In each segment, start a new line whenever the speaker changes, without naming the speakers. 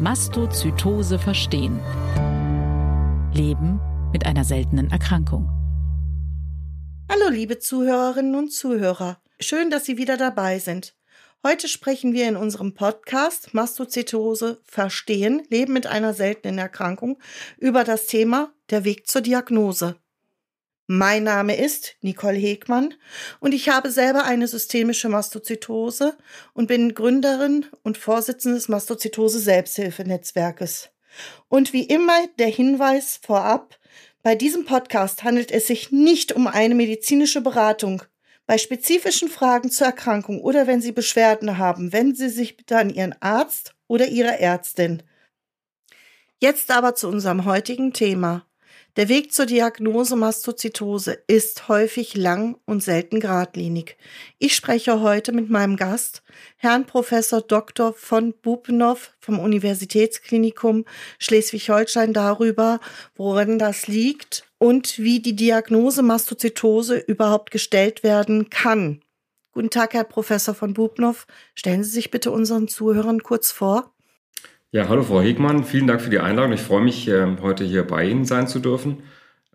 Mastozytose verstehen. Leben mit einer seltenen Erkrankung.
Hallo liebe Zuhörerinnen und Zuhörer. Schön, dass Sie wieder dabei sind. Heute sprechen wir in unserem Podcast Mastozytose verstehen, Leben mit einer seltenen Erkrankung über das Thema der Weg zur Diagnose. Mein Name ist Nicole Hegmann und ich habe selber eine systemische Mastozytose und bin Gründerin und Vorsitzende des Mastozytose Selbsthilfenetzwerkes. Und wie immer der Hinweis vorab, bei diesem Podcast handelt es sich nicht um eine medizinische Beratung. Bei spezifischen Fragen zur Erkrankung oder wenn Sie Beschwerden haben, wenden Sie sich bitte an Ihren Arzt oder Ihre Ärztin. Jetzt aber zu unserem heutigen Thema. Der Weg zur Diagnose Mastozytose ist häufig lang und selten geradlinig. Ich spreche heute mit meinem Gast, Herrn Professor Dr. von Bubenow vom Universitätsklinikum Schleswig-Holstein darüber, worin das liegt und wie die Diagnose Mastozytose überhaupt gestellt werden kann. Guten Tag, Herr Professor von Bubnow. Stellen Sie sich bitte unseren Zuhörern kurz vor.
Ja, hallo Frau Hegmann, vielen Dank für die Einladung. Ich freue mich, ähm, heute hier bei Ihnen sein zu dürfen.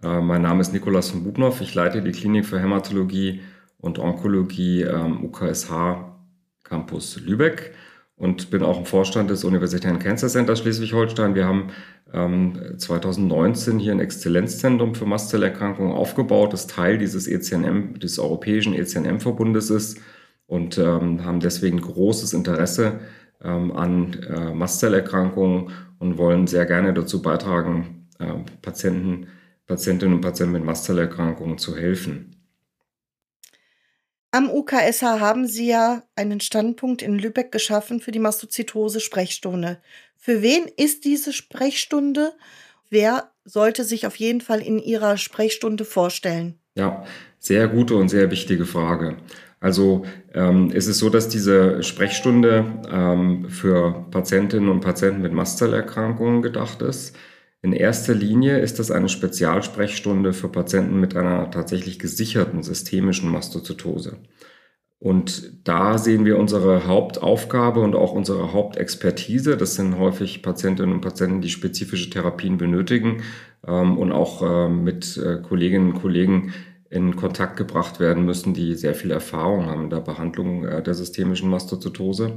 Äh, mein Name ist Nikolaus von Bubnow. Ich leite die Klinik für Hämatologie und Onkologie am UKSH Campus Lübeck und bin auch im Vorstand des Universitären Cancer Center Schleswig-Holstein. Wir haben ähm, 2019 hier ein Exzellenzzentrum für Mastzellerkrankungen aufgebaut, das Teil dieses ECNM, des europäischen ECNM-Verbundes ist und ähm, haben deswegen großes Interesse ähm, an äh, Mastzellerkrankungen und wollen sehr gerne dazu beitragen, äh, Patienten, Patientinnen und Patienten mit Mastzellerkrankungen zu helfen.
Am UKSH haben Sie ja einen Standpunkt in Lübeck geschaffen für die Mastozytose-Sprechstunde. Für wen ist diese Sprechstunde? Wer sollte sich auf jeden Fall in Ihrer Sprechstunde vorstellen?
Ja, sehr gute und sehr wichtige Frage. Also ähm, es ist so, dass diese Sprechstunde ähm, für Patientinnen und Patienten mit Mastzellen gedacht ist. In erster Linie ist das eine Spezialsprechstunde für Patienten mit einer tatsächlich gesicherten systemischen Mastozytose. Und da sehen wir unsere Hauptaufgabe und auch unsere Hauptexpertise. Das sind häufig Patientinnen und Patienten, die spezifische Therapien benötigen ähm, und auch äh, mit äh, Kolleginnen und Kollegen in Kontakt gebracht werden müssen, die sehr viel Erfahrung haben in der Behandlung äh, der systemischen Mastozytose.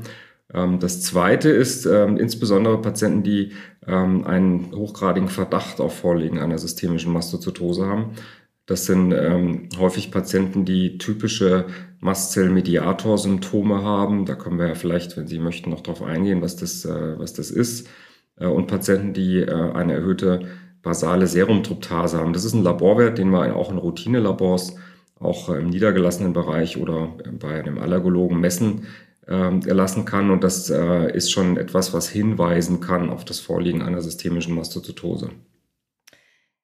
Ähm, das zweite ist ähm, insbesondere Patienten, die ähm, einen hochgradigen Verdacht auf Vorliegen einer systemischen Mastozytose haben. Das sind ähm, häufig Patienten, die typische Mastzellmediator-Symptome haben. Da können wir ja vielleicht, wenn Sie möchten, noch darauf eingehen, was das, äh, was das ist. Äh, und Patienten, die äh, eine erhöhte basale Serumtryptase haben. Das ist ein Laborwert, den man auch in Routinelabors, auch im niedergelassenen Bereich oder bei einem Allergologen messen äh, lassen kann. Und das äh, ist schon etwas, was hinweisen kann auf das Vorliegen einer systemischen Mastozytose.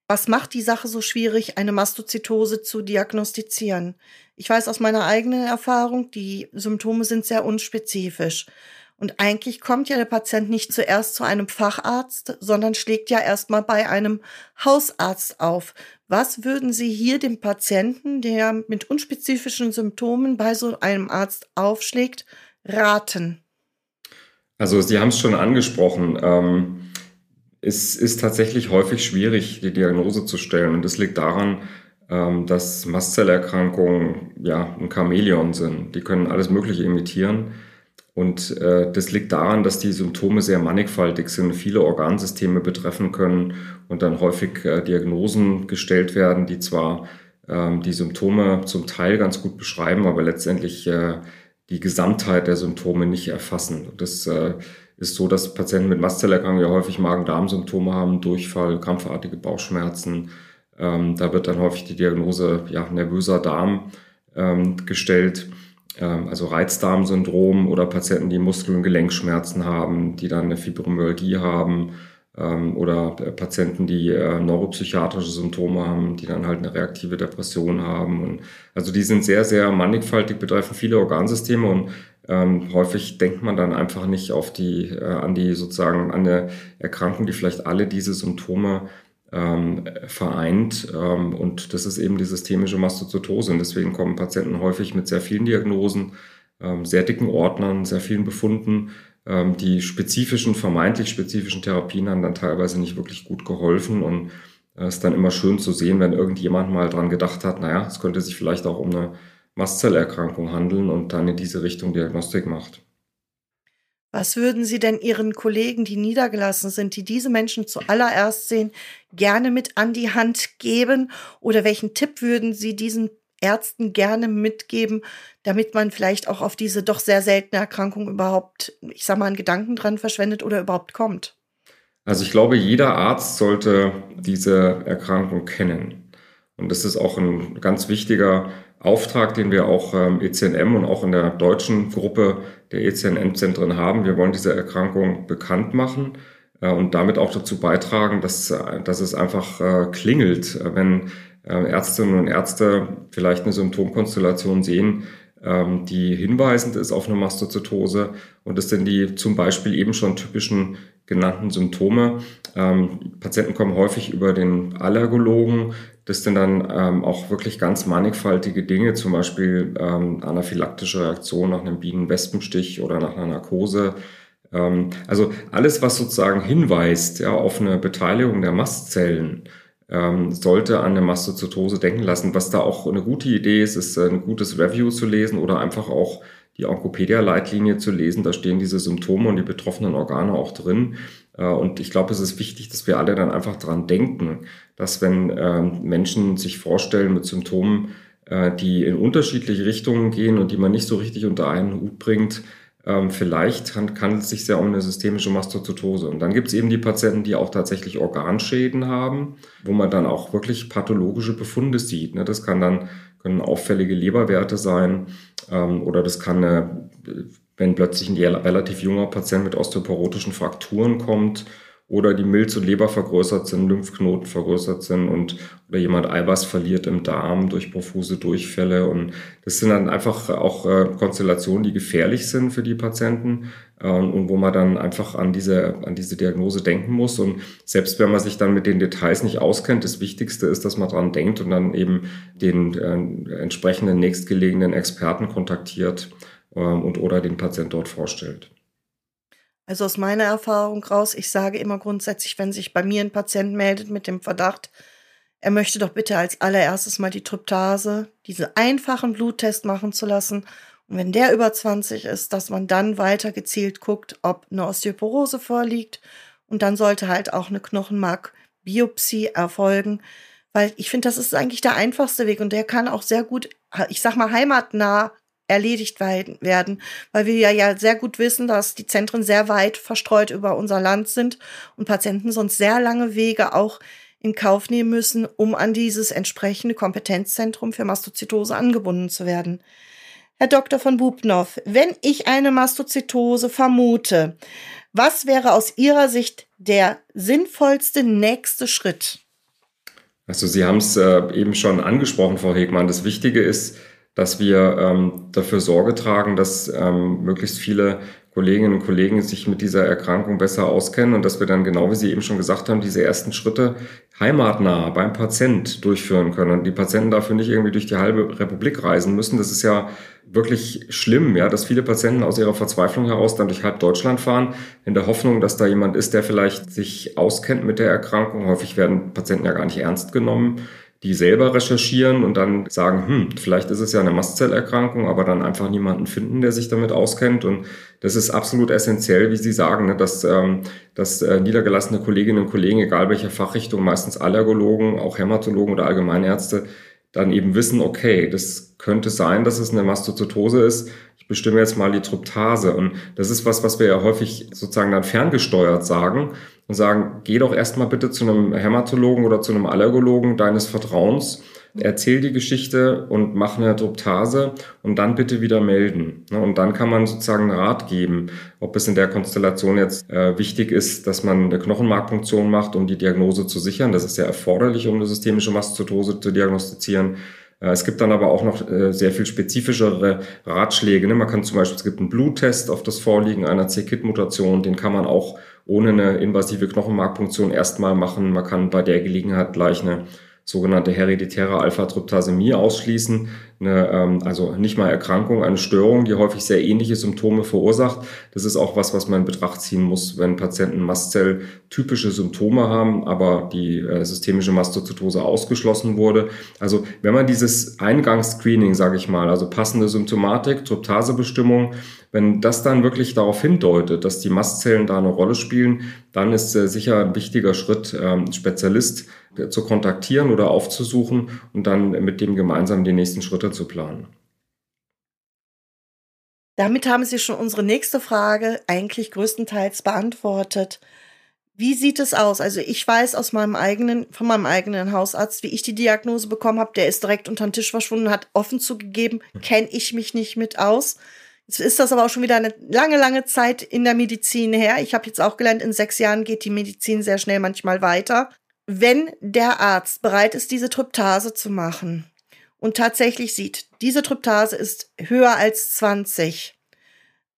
Was macht die Sache so schwierig, eine Mastozytose zu diagnostizieren? Ich weiß aus meiner eigenen Erfahrung, die Symptome sind sehr unspezifisch. Und eigentlich kommt ja der Patient nicht zuerst zu einem Facharzt, sondern schlägt ja erstmal bei einem Hausarzt auf. Was würden Sie hier dem Patienten, der mit unspezifischen Symptomen bei so einem Arzt aufschlägt, raten?
Also Sie haben es schon angesprochen. Ähm, es ist tatsächlich häufig schwierig, die Diagnose zu stellen. Und das liegt daran, ähm, dass Mastzellerkrankungen ja ein Chamäleon sind. Die können alles Mögliche imitieren. Und äh, das liegt daran, dass die Symptome sehr mannigfaltig sind, viele Organsysteme betreffen können und dann häufig äh, Diagnosen gestellt werden, die zwar ähm, die Symptome zum Teil ganz gut beschreiben, aber letztendlich äh, die Gesamtheit der Symptome nicht erfassen. Das äh, ist so, dass Patienten mit Mastzellerkrankungen ja häufig Magen-Darm-Symptome haben, Durchfall, krampfartige Bauchschmerzen. Ähm, da wird dann häufig die Diagnose ja, nervöser Darm ähm, gestellt. Ähm, also Reizdarmsyndrom oder Patienten, die Muskel- und Gelenkschmerzen haben, die dann eine Fibromyalgie haben ähm, oder äh, Patienten, die äh, neuropsychiatrische Symptome haben, die dann halt eine reaktive Depression haben. Und also die sind sehr, sehr mannigfaltig, betreffen viele Organsysteme und ähm, häufig denkt man dann einfach nicht auf die, äh, an die sozusagen an eine Erkrankung, die vielleicht alle diese Symptome ähm, vereint. Ähm, und das ist eben die systemische Mastozytose. Und deswegen kommen Patienten häufig mit sehr vielen Diagnosen, ähm, sehr dicken Ordnern, sehr vielen Befunden ähm, die spezifischen, vermeintlich spezifischen Therapien haben dann teilweise nicht wirklich gut geholfen und es äh, ist dann immer schön zu sehen, wenn irgendjemand mal dran gedacht hat, naja, es könnte sich vielleicht auch um eine Mastzellerkrankung handeln und dann in diese Richtung Diagnostik macht.
Was würden Sie denn Ihren Kollegen, die niedergelassen sind, die diese Menschen zuallererst sehen, gerne mit an die Hand geben? Oder welchen Tipp würden Sie diesen Ärzten gerne mitgeben, damit man vielleicht auch auf diese doch sehr seltene Erkrankung überhaupt, ich sag mal, einen Gedanken dran verschwendet oder überhaupt kommt?
Also ich glaube, jeder Arzt sollte diese Erkrankung kennen. Und das ist auch ein ganz wichtiger Auftrag, den wir auch ähm, ECNM und auch in der deutschen Gruppe der ECNM-Zentren haben. Wir wollen diese Erkrankung bekannt machen äh, und damit auch dazu beitragen, dass, äh, dass es einfach äh, klingelt, wenn Ärztinnen und Ärzte vielleicht eine Symptomkonstellation sehen, ähm, die hinweisend ist auf eine Mastozytose. Und das sind die zum Beispiel eben schon typischen genannten Symptome. Ähm, Patienten kommen häufig über den Allergologen. Das sind dann ähm, auch wirklich ganz mannigfaltige Dinge, zum Beispiel ähm, anaphylaktische Reaktion nach einem Bienenwespenstich oder nach einer Narkose. Ähm, also alles, was sozusagen hinweist ja, auf eine Beteiligung der Mastzellen, ähm, sollte an eine Mastozytose denken lassen. Was da auch eine gute Idee ist, ist ein gutes Review zu lesen oder einfach auch die Onkopedia-Leitlinie zu lesen. Da stehen diese Symptome und die betroffenen Organe auch drin. Äh, und ich glaube, es ist wichtig, dass wir alle dann einfach dran denken, dass wenn ähm, Menschen sich vorstellen mit Symptomen, äh, die in unterschiedliche Richtungen gehen und die man nicht so richtig unter einen Hut bringt, ähm, vielleicht handelt es sich sehr um eine systemische Mastozytose. Und dann gibt es eben die Patienten, die auch tatsächlich Organschäden haben, wo man dann auch wirklich pathologische Befunde sieht. Ne? Das kann dann können auffällige Leberwerte sein oder das kann, eine, wenn plötzlich ein relativ junger Patient mit osteoporotischen Frakturen kommt oder die Milz und Leber vergrößert sind, Lymphknoten vergrößert sind und oder jemand Eiweiß verliert im Darm durch profuse Durchfälle. Und das sind dann einfach auch äh, Konstellationen, die gefährlich sind für die Patienten äh, und wo man dann einfach an diese, an diese Diagnose denken muss. Und selbst wenn man sich dann mit den Details nicht auskennt, das Wichtigste ist, dass man dran denkt und dann eben den äh, entsprechenden nächstgelegenen Experten kontaktiert äh, und oder den Patient dort vorstellt.
Also aus meiner Erfahrung raus, ich sage immer grundsätzlich, wenn sich bei mir ein Patient meldet mit dem Verdacht, er möchte doch bitte als allererstes mal die Tryptase, diese einfachen Bluttest machen zu lassen. Und wenn der über 20 ist, dass man dann weiter gezielt guckt, ob eine Osteoporose vorliegt. Und dann sollte halt auch eine Knochenmarkbiopsie erfolgen. Weil ich finde, das ist eigentlich der einfachste Weg und der kann auch sehr gut, ich sag mal, heimatnah erledigt werden, weil wir ja, sehr gut wissen, dass die Zentren sehr weit verstreut über unser Land sind und Patienten sonst sehr lange Wege auch in Kauf nehmen müssen, um an dieses entsprechende Kompetenzzentrum für Mastozytose angebunden zu werden. Herr Dr. von Bubnow, wenn ich eine Mastozytose vermute, was wäre aus Ihrer Sicht der sinnvollste nächste Schritt?
Also Sie haben es äh, eben schon angesprochen, Frau Hegmann. Das Wichtige ist, dass wir ähm, dafür Sorge tragen, dass ähm, möglichst viele Kolleginnen und Kollegen sich mit dieser Erkrankung besser auskennen und dass wir dann, genau wie Sie eben schon gesagt haben, diese ersten Schritte heimatnah beim Patient durchführen können und die Patienten dafür nicht irgendwie durch die halbe Republik reisen müssen. Das ist ja wirklich schlimm, ja, dass viele Patienten aus ihrer Verzweiflung heraus dann durch halb Deutschland fahren, in der Hoffnung, dass da jemand ist, der vielleicht sich auskennt mit der Erkrankung. Häufig werden Patienten ja gar nicht ernst genommen die selber recherchieren und dann sagen, hm, vielleicht ist es ja eine Mastzellerkrankung, aber dann einfach niemanden finden, der sich damit auskennt. Und das ist absolut essentiell, wie Sie sagen, ne, dass, ähm, dass äh, niedergelassene Kolleginnen und Kollegen, egal welcher Fachrichtung, meistens Allergologen, auch Hämatologen oder Allgemeinärzte, dann eben wissen, okay, das könnte sein, dass es eine Mastozytose ist. Ich bestimme jetzt mal die Tryptase. Und das ist was, was wir ja häufig sozusagen dann ferngesteuert sagen und sagen, geh doch erstmal bitte zu einem Hämatologen oder zu einem Allergologen deines Vertrauens, erzähl die Geschichte und mach eine Tryptase und dann bitte wieder melden. Ne, und dann kann man sozusagen einen Rat geben, ob es in der Konstellation jetzt äh, wichtig ist, dass man eine Knochenmarkpunktion macht, um die Diagnose zu sichern. Das ist ja erforderlich, um eine systemische Mastozytose zu diagnostizieren. Äh, es gibt dann aber auch noch äh, sehr viel spezifischere Ratschläge. Ne? Man kann zum Beispiel, es gibt einen Bluttest auf das Vorliegen einer C-Kit-Mutation, den kann man auch ohne eine invasive Knochenmarkpunktion erstmal machen. Man kann bei der Gelegenheit gleich eine sogenannte hereditäre Alpha-Tryptasämie ausschließen, eine, ähm, also nicht mal Erkrankung, eine Störung, die häufig sehr ähnliche Symptome verursacht. Das ist auch was, was man in Betracht ziehen muss, wenn Patienten Mastzell-typische Symptome haben, aber die äh, systemische Mastozytose ausgeschlossen wurde. Also wenn man dieses Eingangsscreening, sage ich mal, also passende Symptomatik, Tryptasebestimmung, wenn das dann wirklich darauf hindeutet, dass die Mastzellen da eine Rolle spielen, dann ist äh, sicher ein wichtiger Schritt, ähm, Spezialist zu kontaktieren oder aufzusuchen und dann mit dem gemeinsam die nächsten Schritte zu planen.
Damit haben Sie schon unsere nächste Frage eigentlich größtenteils beantwortet. Wie sieht es aus? Also ich weiß aus meinem eigenen, von meinem eigenen Hausarzt, wie ich die Diagnose bekommen habe. Der ist direkt unter den Tisch verschwunden, hat offen zugegeben, kenne ich mich nicht mit aus. Jetzt ist das aber auch schon wieder eine lange, lange Zeit in der Medizin her. Ich habe jetzt auch gelernt, in sechs Jahren geht die Medizin sehr schnell manchmal weiter. Wenn der Arzt bereit ist, diese Tryptase zu machen. Und tatsächlich sieht, diese Tryptase ist höher als 20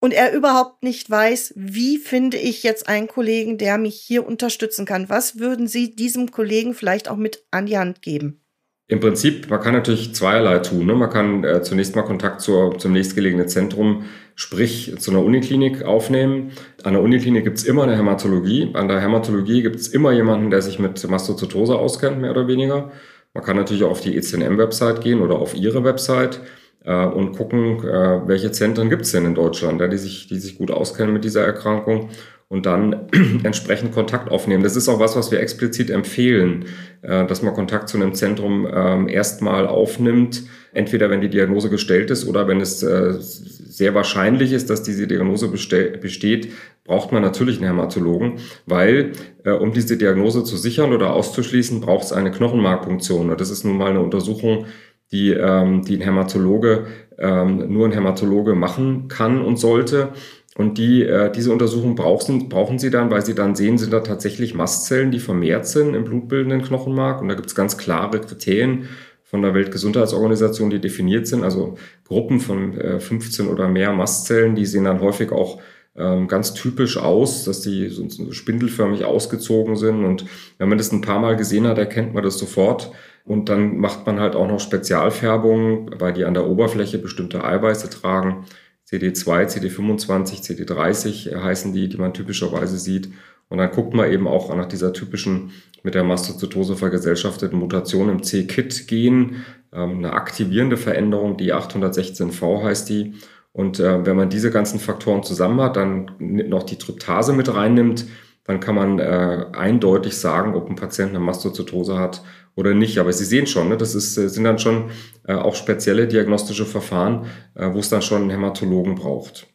und er überhaupt nicht weiß, wie finde ich jetzt einen Kollegen, der mich hier unterstützen kann, was würden Sie diesem Kollegen vielleicht auch mit an die Hand geben?
Im Prinzip, man kann natürlich zweierlei tun. Ne? Man kann äh, zunächst mal Kontakt zur, zum nächstgelegenen Zentrum, sprich zu einer Uniklinik aufnehmen. An der Uniklinik gibt's immer eine Hämatologie. An der Hämatologie gibt's immer jemanden, der sich mit Mastozytose auskennt, mehr oder weniger. Man kann natürlich auch auf die ECNM-Website gehen oder auf ihre Website äh, und gucken, äh, welche Zentren gibt's denn in Deutschland, ja, die, sich, die sich gut auskennen mit dieser Erkrankung und dann entsprechend Kontakt aufnehmen. Das ist auch was, was wir explizit empfehlen, äh, dass man Kontakt zu einem Zentrum ähm, erstmal aufnimmt, entweder wenn die Diagnose gestellt ist oder wenn es äh, sehr wahrscheinlich ist, dass diese Diagnose besteht, braucht man natürlich einen Hämatologen, weil äh, um diese Diagnose zu sichern oder auszuschließen, braucht es eine Knochenmarkpunktion. Das ist nun mal eine Untersuchung, die, ähm, die ein Hämatologe, ähm, nur ein Hämatologe machen kann und sollte. Und die, äh, diese Untersuchung brauchen, brauchen sie dann, weil sie dann sehen, sind da tatsächlich Mastzellen, die vermehrt sind im blutbildenden Knochenmark. Und da gibt es ganz klare Kriterien von der Weltgesundheitsorganisation, die definiert sind. Also Gruppen von äh, 15 oder mehr Mastzellen, die sehen dann häufig auch ähm, ganz typisch aus, dass die so, spindelförmig ausgezogen sind. Und wenn man das ein paar Mal gesehen hat, erkennt man das sofort. Und dann macht man halt auch noch Spezialfärbungen, weil die an der Oberfläche bestimmte Eiweiße tragen CD2, CD25, CD30 heißen die, die man typischerweise sieht. Und dann guckt man eben auch nach dieser typischen mit der Mastozytose vergesellschafteten Mutation im C-KIT-Gen, ähm, eine aktivierende Veränderung, die 816V heißt die. Und äh, wenn man diese ganzen Faktoren zusammen hat, dann noch die Tryptase mit reinnimmt, dann kann man äh, eindeutig sagen, ob ein Patient eine Mastozytose hat oder nicht. Aber Sie sehen schon, ne, das ist, äh, sind dann schon äh, auch spezielle diagnostische Verfahren, äh, wo es dann schon einen Hämatologen braucht.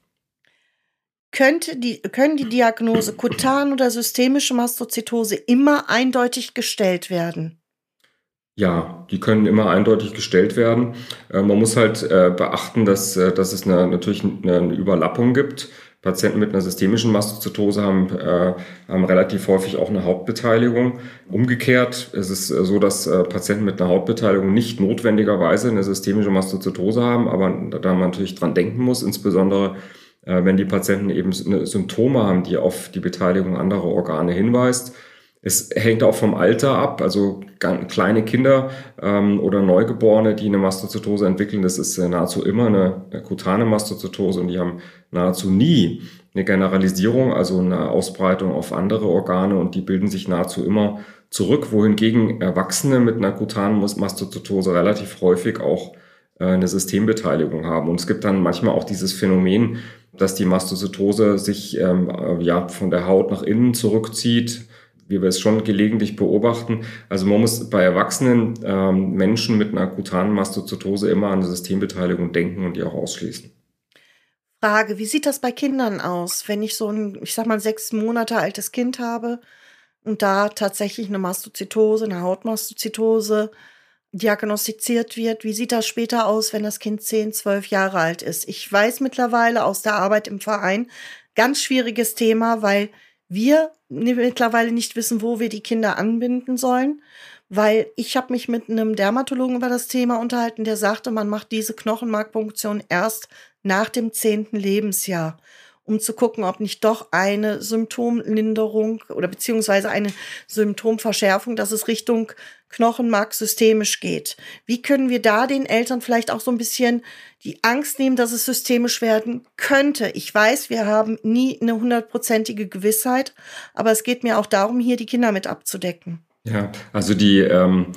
Könnte die, können die Diagnose kutan oder systemische Mastozytose immer eindeutig gestellt werden?
Ja, die können immer eindeutig gestellt werden. Äh, man muss halt äh, beachten, dass, dass es eine, natürlich eine Überlappung gibt. Patienten mit einer systemischen Mastozytose haben, äh, haben relativ häufig auch eine Hautbeteiligung. Umgekehrt ist es äh, so, dass äh, Patienten mit einer Hautbeteiligung nicht notwendigerweise eine systemische Mastozytose haben, aber da man natürlich dran denken muss, insbesondere äh, wenn die Patienten eben Symptome haben, die auf die Beteiligung anderer Organe hinweist. Es hängt auch vom Alter ab, also kleine Kinder ähm, oder Neugeborene, die eine Mastozytose entwickeln, das ist äh, nahezu immer eine, eine kutane Mastozytose und die haben nahezu nie eine Generalisierung, also eine Ausbreitung auf andere Organe und die bilden sich nahezu immer zurück, wohingegen Erwachsene mit einer kutanen Mastozytose relativ häufig auch äh, eine Systembeteiligung haben. Und es gibt dann manchmal auch dieses Phänomen, dass die Mastozytose sich ähm, äh, ja von der Haut nach innen zurückzieht, wie wir es schon gelegentlich beobachten. Also man muss bei erwachsenen ähm, Menschen mit einer akutanen Mastozytose immer an eine Systembeteiligung denken und die auch ausschließen.
Frage, wie sieht das bei Kindern aus, wenn ich so ein, ich sag mal, sechs Monate altes Kind habe und da tatsächlich eine Mastozytose, eine Hautmastozytose diagnostiziert wird? Wie sieht das später aus, wenn das Kind zehn, zwölf Jahre alt ist? Ich weiß mittlerweile aus der Arbeit im Verein, ganz schwieriges Thema, weil wir mittlerweile nicht wissen, wo wir die Kinder anbinden sollen, weil ich habe mich mit einem Dermatologen über das Thema unterhalten, der sagte, man macht diese Knochenmarkpunktion erst nach dem zehnten Lebensjahr. Um zu gucken, ob nicht doch eine Symptomlinderung oder beziehungsweise eine Symptomverschärfung, dass es Richtung Knochenmark systemisch geht. Wie können wir da den Eltern vielleicht auch so ein bisschen die Angst nehmen, dass es systemisch werden könnte? Ich weiß, wir haben nie eine hundertprozentige Gewissheit, aber es geht mir auch darum, hier die Kinder mit abzudecken.
Ja, also die, ähm,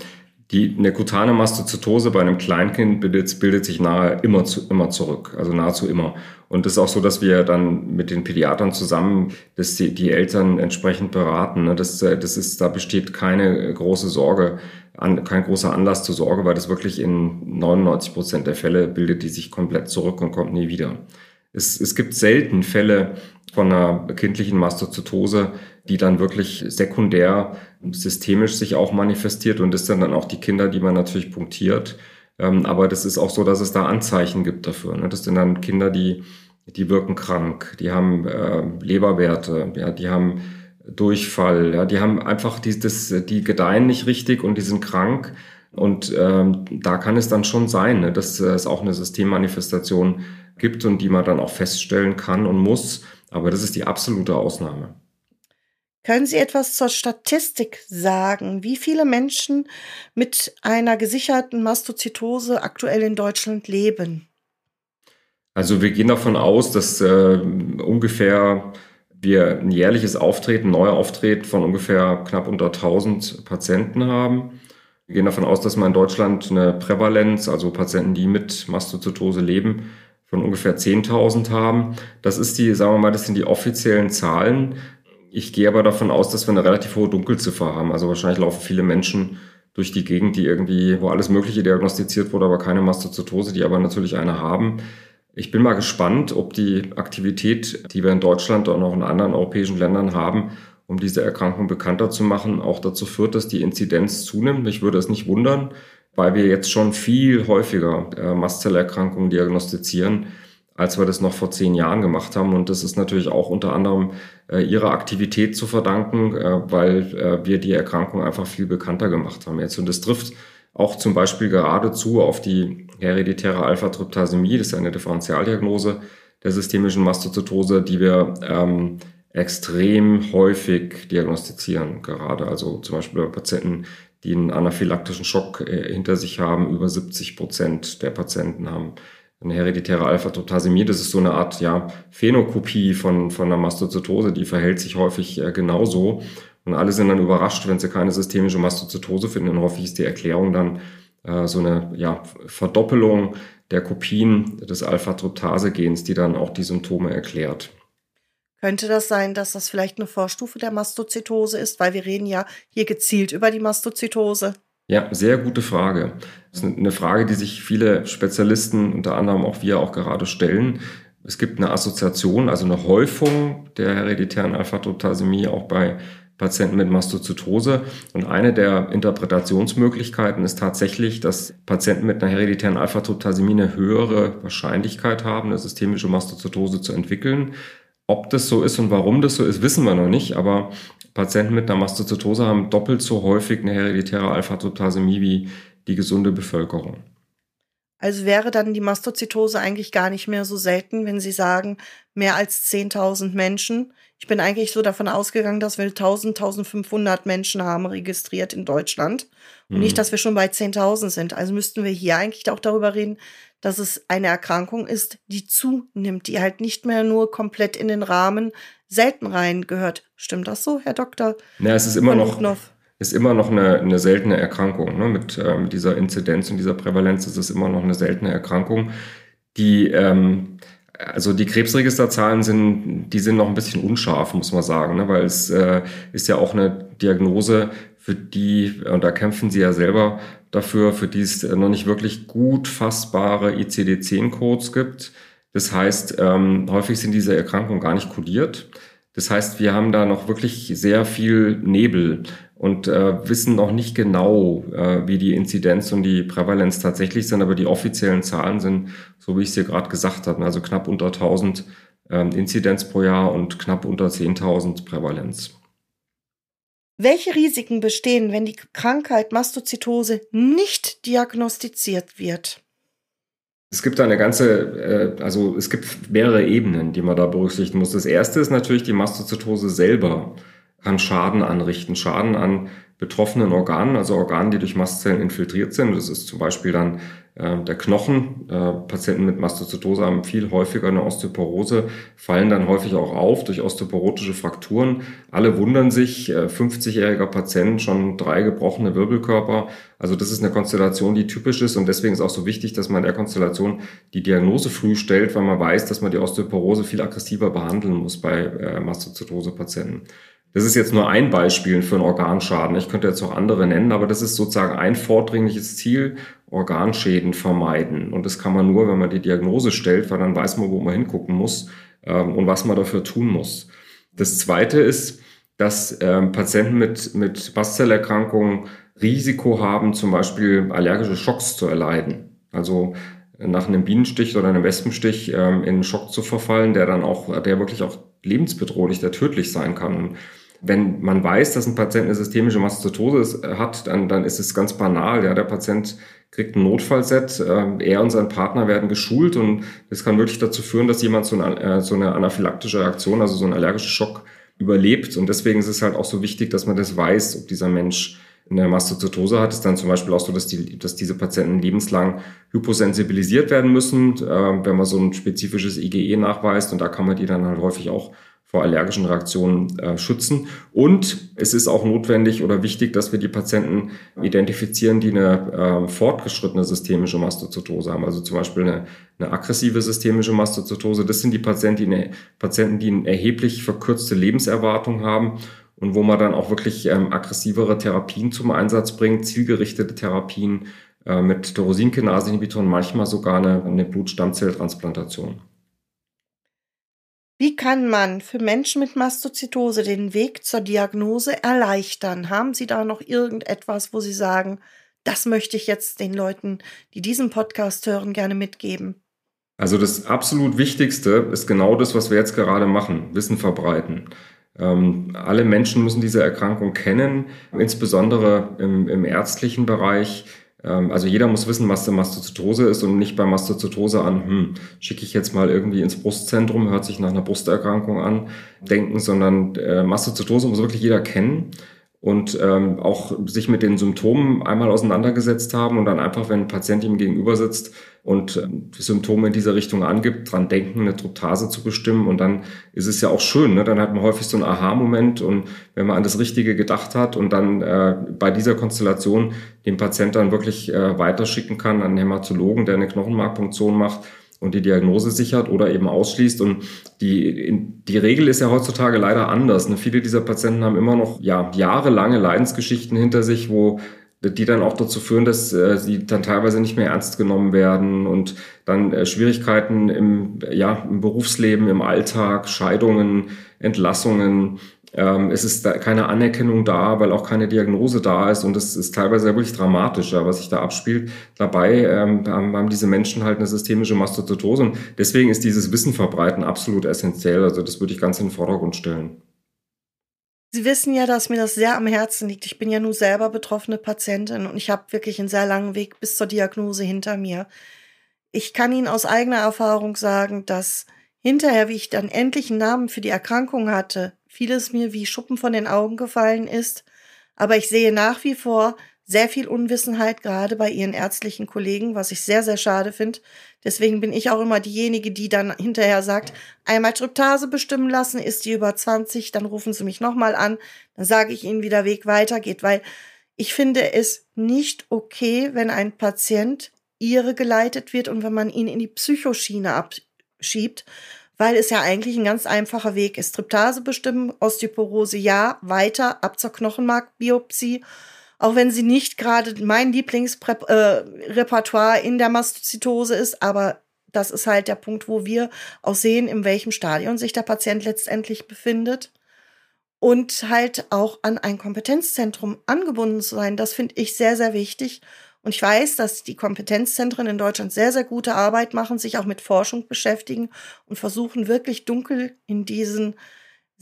die eine Mastozytose bei einem Kleinkind bildet, bildet sich nahe immer, zu, immer zurück, also nahezu immer. Und es ist auch so, dass wir dann mit den Pädiatern zusammen dass die, die Eltern entsprechend beraten. Ne? Das, äh, das ist, da besteht keine große Sorge, an, kein großer Anlass zur Sorge, weil das wirklich in 99 Prozent der Fälle bildet die sich komplett zurück und kommt nie wieder. Es, es gibt selten Fälle von einer kindlichen Mastozytose, die dann wirklich sekundär systemisch sich auch manifestiert und ist dann, dann auch die Kinder, die man natürlich punktiert. Ähm, aber das ist auch so, dass es da Anzeichen gibt dafür. Ne? Das sind dann Kinder, die, die wirken krank, die haben äh, Leberwerte, ja, die haben Durchfall, ja, die haben einfach die, das, die gedeihen nicht richtig und die sind krank. Und ähm, da kann es dann schon sein, ne, dass es auch eine Systemmanifestation gibt und die man dann auch feststellen kann und muss. Aber das ist die absolute Ausnahme.
Können Sie etwas zur Statistik sagen? Wie viele Menschen mit einer gesicherten Mastozytose aktuell in Deutschland leben?
Also wir gehen davon aus, dass äh, ungefähr wir ein jährliches Auftreten, neuer Auftreten von ungefähr knapp unter 1000 Patienten haben. Wir gehen davon aus, dass man in Deutschland eine Prävalenz, also Patienten, die mit Mastozytose leben, von ungefähr 10.000 haben. Das ist die, sagen wir mal, das sind die offiziellen Zahlen. Ich gehe aber davon aus, dass wir eine relativ hohe Dunkelziffer haben. Also wahrscheinlich laufen viele Menschen durch die Gegend, die irgendwie, wo alles Mögliche diagnostiziert wurde, aber keine Mastozytose, die aber natürlich eine haben. Ich bin mal gespannt, ob die Aktivität, die wir in Deutschland und auch in anderen europäischen Ländern haben, um diese Erkrankung bekannter zu machen, auch dazu führt, dass die Inzidenz zunimmt. Mich würde es nicht wundern, weil wir jetzt schon viel häufiger äh, Mastzellerkrankungen diagnostizieren als wir das noch vor zehn Jahren gemacht haben. Und das ist natürlich auch unter anderem äh, ihrer Aktivität zu verdanken, äh, weil äh, wir die Erkrankung einfach viel bekannter gemacht haben jetzt. Und das trifft auch zum Beispiel geradezu auf die hereditäre Alpha-Tryptasämie, das ist eine Differentialdiagnose der systemischen Mastozytose, die wir ähm, extrem häufig diagnostizieren, gerade also zum Beispiel bei Patienten, die einen anaphylaktischen Schock äh, hinter sich haben, über 70 Prozent der Patienten haben eine hereditäre Alpha-Tryptasämie, das ist so eine Art ja, Phänokopie von, von einer Mastozytose, die verhält sich häufig äh, genauso. Und alle sind dann überrascht, wenn sie keine systemische Mastozytose finden. Und häufig ist die Erklärung dann äh, so eine ja, Verdoppelung der Kopien des Alpha-Tryptase-Gens, die dann auch die Symptome erklärt.
Könnte das sein, dass das vielleicht eine Vorstufe der Mastozytose ist? Weil wir reden ja hier gezielt über die Mastozytose.
Ja, sehr gute Frage. Das ist eine Frage, die sich viele Spezialisten, unter anderem auch wir, auch gerade stellen. Es gibt eine Assoziation, also eine Häufung der hereditären Alpha-Tryptasämie auch bei Patienten mit Mastozytose. Und eine der Interpretationsmöglichkeiten ist tatsächlich, dass Patienten mit einer hereditären Alpha-Tryptasämie eine höhere Wahrscheinlichkeit haben, eine systemische Mastozytose zu entwickeln. Ob das so ist und warum das so ist, wissen wir noch nicht, aber Patienten mit einer Mastozytose haben doppelt so häufig eine hereditäre Alpha-Tryptasämie wie die gesunde Bevölkerung.
Also wäre dann die Mastozytose eigentlich gar nicht mehr so selten, wenn Sie sagen, mehr als 10.000 Menschen. Ich bin eigentlich so davon ausgegangen, dass wir 1.000, 1.500 Menschen haben registriert in Deutschland. Und mhm. nicht, dass wir schon bei 10.000 sind. Also müssten wir hier eigentlich auch darüber reden, dass es eine Erkrankung ist, die zunimmt, die halt nicht mehr nur komplett in den Rahmen selten rein gehört. Stimmt das so, Herr Doktor?
Ja, es ist immer noch, ist immer noch eine, eine seltene Erkrankung. Ne? Mit ähm, dieser Inzidenz und dieser Prävalenz ist es immer noch eine seltene Erkrankung. Die, ähm, also die Krebsregisterzahlen sind, die sind noch ein bisschen unscharf, muss man sagen, ne? weil es äh, ist ja auch eine Diagnose, für die, und da kämpfen Sie ja selber dafür, für die es noch nicht wirklich gut fassbare ICD-10-Codes gibt. Das heißt, ähm, häufig sind diese Erkrankungen gar nicht kodiert. Das heißt, wir haben da noch wirklich sehr viel Nebel und äh, wissen noch nicht genau, äh, wie die Inzidenz und die Prävalenz tatsächlich sind, aber die offiziellen Zahlen sind, so wie ich es dir gerade gesagt habe, also knapp unter 1000 äh, Inzidenz pro Jahr und knapp unter 10.000 Prävalenz.
Welche Risiken bestehen, wenn die Krankheit Mastozytose nicht diagnostiziert wird?
Es gibt da eine ganze, äh, also es gibt mehrere Ebenen, die man da berücksichtigen muss. Das erste ist natürlich die Mastozytose selber kann Schaden anrichten, Schaden an betroffenen Organen, also Organen, die durch Mastzellen infiltriert sind. Das ist zum Beispiel dann der Knochen. Äh, Patienten mit Mastozytose haben viel häufiger eine Osteoporose, fallen dann häufig auch auf durch osteoporotische Frakturen. Alle wundern sich, äh, 50-jähriger Patient, schon drei gebrochene Wirbelkörper. Also das ist eine Konstellation, die typisch ist und deswegen ist auch so wichtig, dass man der Konstellation die Diagnose früh stellt, weil man weiß, dass man die Osteoporose viel aggressiver behandeln muss bei äh, Mastozytose-Patienten. Das ist jetzt nur ein Beispiel für einen Organschaden. Ich könnte jetzt auch andere nennen, aber das ist sozusagen ein vordringliches Ziel, Organschäden vermeiden. Und das kann man nur, wenn man die Diagnose stellt, weil dann weiß man, wo man hingucken muss ähm, und was man dafür tun muss. Das Zweite ist, dass ähm, Patienten mit, mit Mastzellerkrankungen Risiko haben, zum Beispiel allergische Schocks zu erleiden. Also nach einem Bienenstich oder einem Wespenstich ähm, in einen Schock zu verfallen, der dann auch, der wirklich auch lebensbedrohlich, der tödlich sein kann. Wenn man weiß, dass ein Patient eine systemische Mastozytose äh, hat, dann, dann ist es ganz banal. Ja, der Patient kriegt ein Notfallset, äh, er und sein Partner werden geschult und das kann wirklich dazu führen, dass jemand so eine, äh, so eine anaphylaktische Reaktion, also so einen allergischen Schock überlebt. Und deswegen ist es halt auch so wichtig, dass man das weiß, ob dieser Mensch eine Mastozytose hat, ist dann zum Beispiel auch so, dass, die, dass diese Patienten lebenslang hyposensibilisiert werden müssen, wenn man so ein spezifisches IgE nachweist. Und da kann man die dann halt häufig auch vor allergischen Reaktionen äh, schützen. Und es ist auch notwendig oder wichtig, dass wir die Patienten identifizieren, die eine äh, fortgeschrittene systemische Mastozytose haben. Also zum Beispiel eine, eine aggressive systemische Mastozytose. Das sind die Patienten, die eine, Patienten, die eine erheblich verkürzte Lebenserwartung haben und wo man dann auch wirklich ähm, aggressivere Therapien zum Einsatz bringt, zielgerichtete Therapien äh, mit Tyrosinkinase-Inhibitoren, manchmal sogar eine, eine Blutstammzelltransplantation.
Wie kann man für Menschen mit Mastozytose den Weg zur Diagnose erleichtern? Haben Sie da noch irgendetwas, wo Sie sagen, das möchte ich jetzt den Leuten, die diesen Podcast hören, gerne mitgeben?
Also das absolut Wichtigste ist genau das, was wir jetzt gerade machen, Wissen verbreiten. Ähm, alle Menschen müssen diese Erkrankung kennen, insbesondere im, im ärztlichen Bereich also jeder muss wissen, was eine Mastozytose ist und nicht bei Mastozytose an, hm, schicke ich jetzt mal irgendwie ins Brustzentrum, hört sich nach einer Brusterkrankung an, denken, sondern äh, Mastozytose muss wirklich jeder kennen und ähm, auch sich mit den Symptomen einmal auseinandergesetzt haben und dann einfach, wenn ein Patient ihm gegenüber sitzt und äh, Symptome in dieser Richtung angibt, dran denken, eine Tryptase zu bestimmen und dann ist es ja auch schön, ne? dann hat man häufig so einen Aha-Moment und wenn man an das Richtige gedacht hat und dann äh, bei dieser Konstellation den Patient dann wirklich äh, weiterschicken kann an einen Hämatologen, der eine Knochenmarkpunktion macht, und die Diagnose sichert oder eben ausschließt. Und die, die Regel ist ja heutzutage leider anders. Ne? Viele dieser Patienten haben immer noch ja, jahrelange Leidensgeschichten hinter sich, wo die dann auch dazu führen, dass äh, sie dann teilweise nicht mehr ernst genommen werden und dann äh, Schwierigkeiten im, ja, im Berufsleben, im Alltag, Scheidungen, Entlassungen, ähm, es ist da keine Anerkennung da, weil auch keine Diagnose da ist und es ist teilweise wirklich dramatisch, was sich da abspielt. Dabei ähm, haben, diese Menschen halt eine systemische Mastozytose und deswegen ist dieses Wissen verbreiten absolut essentiell. Also das würde ich ganz in den Vordergrund stellen.
Sie wissen ja, dass mir das sehr am Herzen liegt. Ich bin ja nun selber betroffene Patientin und ich habe wirklich einen sehr langen Weg bis zur Diagnose hinter mir. Ich kann Ihnen aus eigener Erfahrung sagen, dass hinterher, wie ich dann endlich einen Namen für die Erkrankung hatte, vieles mir wie Schuppen von den Augen gefallen ist, aber ich sehe nach wie vor sehr viel Unwissenheit gerade bei ihren ärztlichen Kollegen, was ich sehr, sehr schade finde. Deswegen bin ich auch immer diejenige, die dann hinterher sagt, einmal Tryptase bestimmen lassen, ist die über 20, dann rufen sie mich nochmal an, dann sage ich ihnen, wie der Weg weitergeht, weil ich finde es nicht okay, wenn ein Patient ihre geleitet wird und wenn man ihn in die Psychoschiene abschiebt weil es ja eigentlich ein ganz einfacher Weg ist. Triptase bestimmen, Osteoporose ja, weiter ab zur Knochenmarkbiopsie. Auch wenn sie nicht gerade mein Lieblingsrepertoire äh, in der Mastozytose ist, aber das ist halt der Punkt, wo wir auch sehen, in welchem Stadion sich der Patient letztendlich befindet. Und halt auch an ein Kompetenzzentrum angebunden zu sein, das finde ich sehr, sehr wichtig. Und ich weiß, dass die Kompetenzzentren in Deutschland sehr, sehr gute Arbeit machen, sich auch mit Forschung beschäftigen und versuchen wirklich dunkel in diesen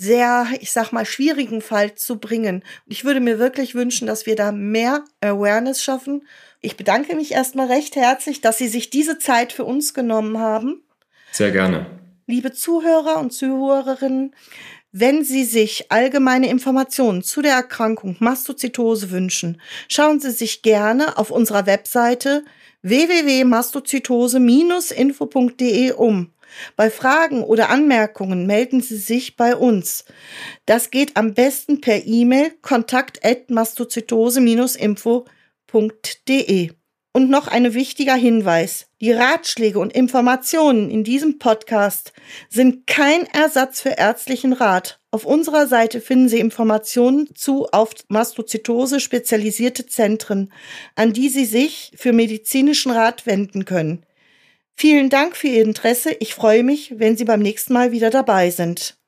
sehr, ich sag mal, schwierigen Fall zu bringen. Ich würde mir wirklich wünschen, dass wir da mehr Awareness schaffen. Ich bedanke mich erstmal recht herzlich, dass Sie sich diese Zeit für uns genommen haben.
Sehr gerne.
Liebe Zuhörer und Zuhörerinnen, wenn Sie sich allgemeine Informationen zu der Erkrankung Mastozytose wünschen, schauen Sie sich gerne auf unserer Webseite www.mastozytose-info.de um. Bei Fragen oder Anmerkungen melden Sie sich bei uns. Das geht am besten per E-Mail kontakt@mastozytose-info.de. Und noch ein wichtiger Hinweis. Die Ratschläge und Informationen in diesem Podcast sind kein Ersatz für ärztlichen Rat. Auf unserer Seite finden Sie Informationen zu auf Mastozytose spezialisierte Zentren, an die Sie sich für medizinischen Rat wenden können. Vielen Dank für Ihr Interesse. Ich freue mich, wenn Sie beim nächsten Mal wieder dabei sind.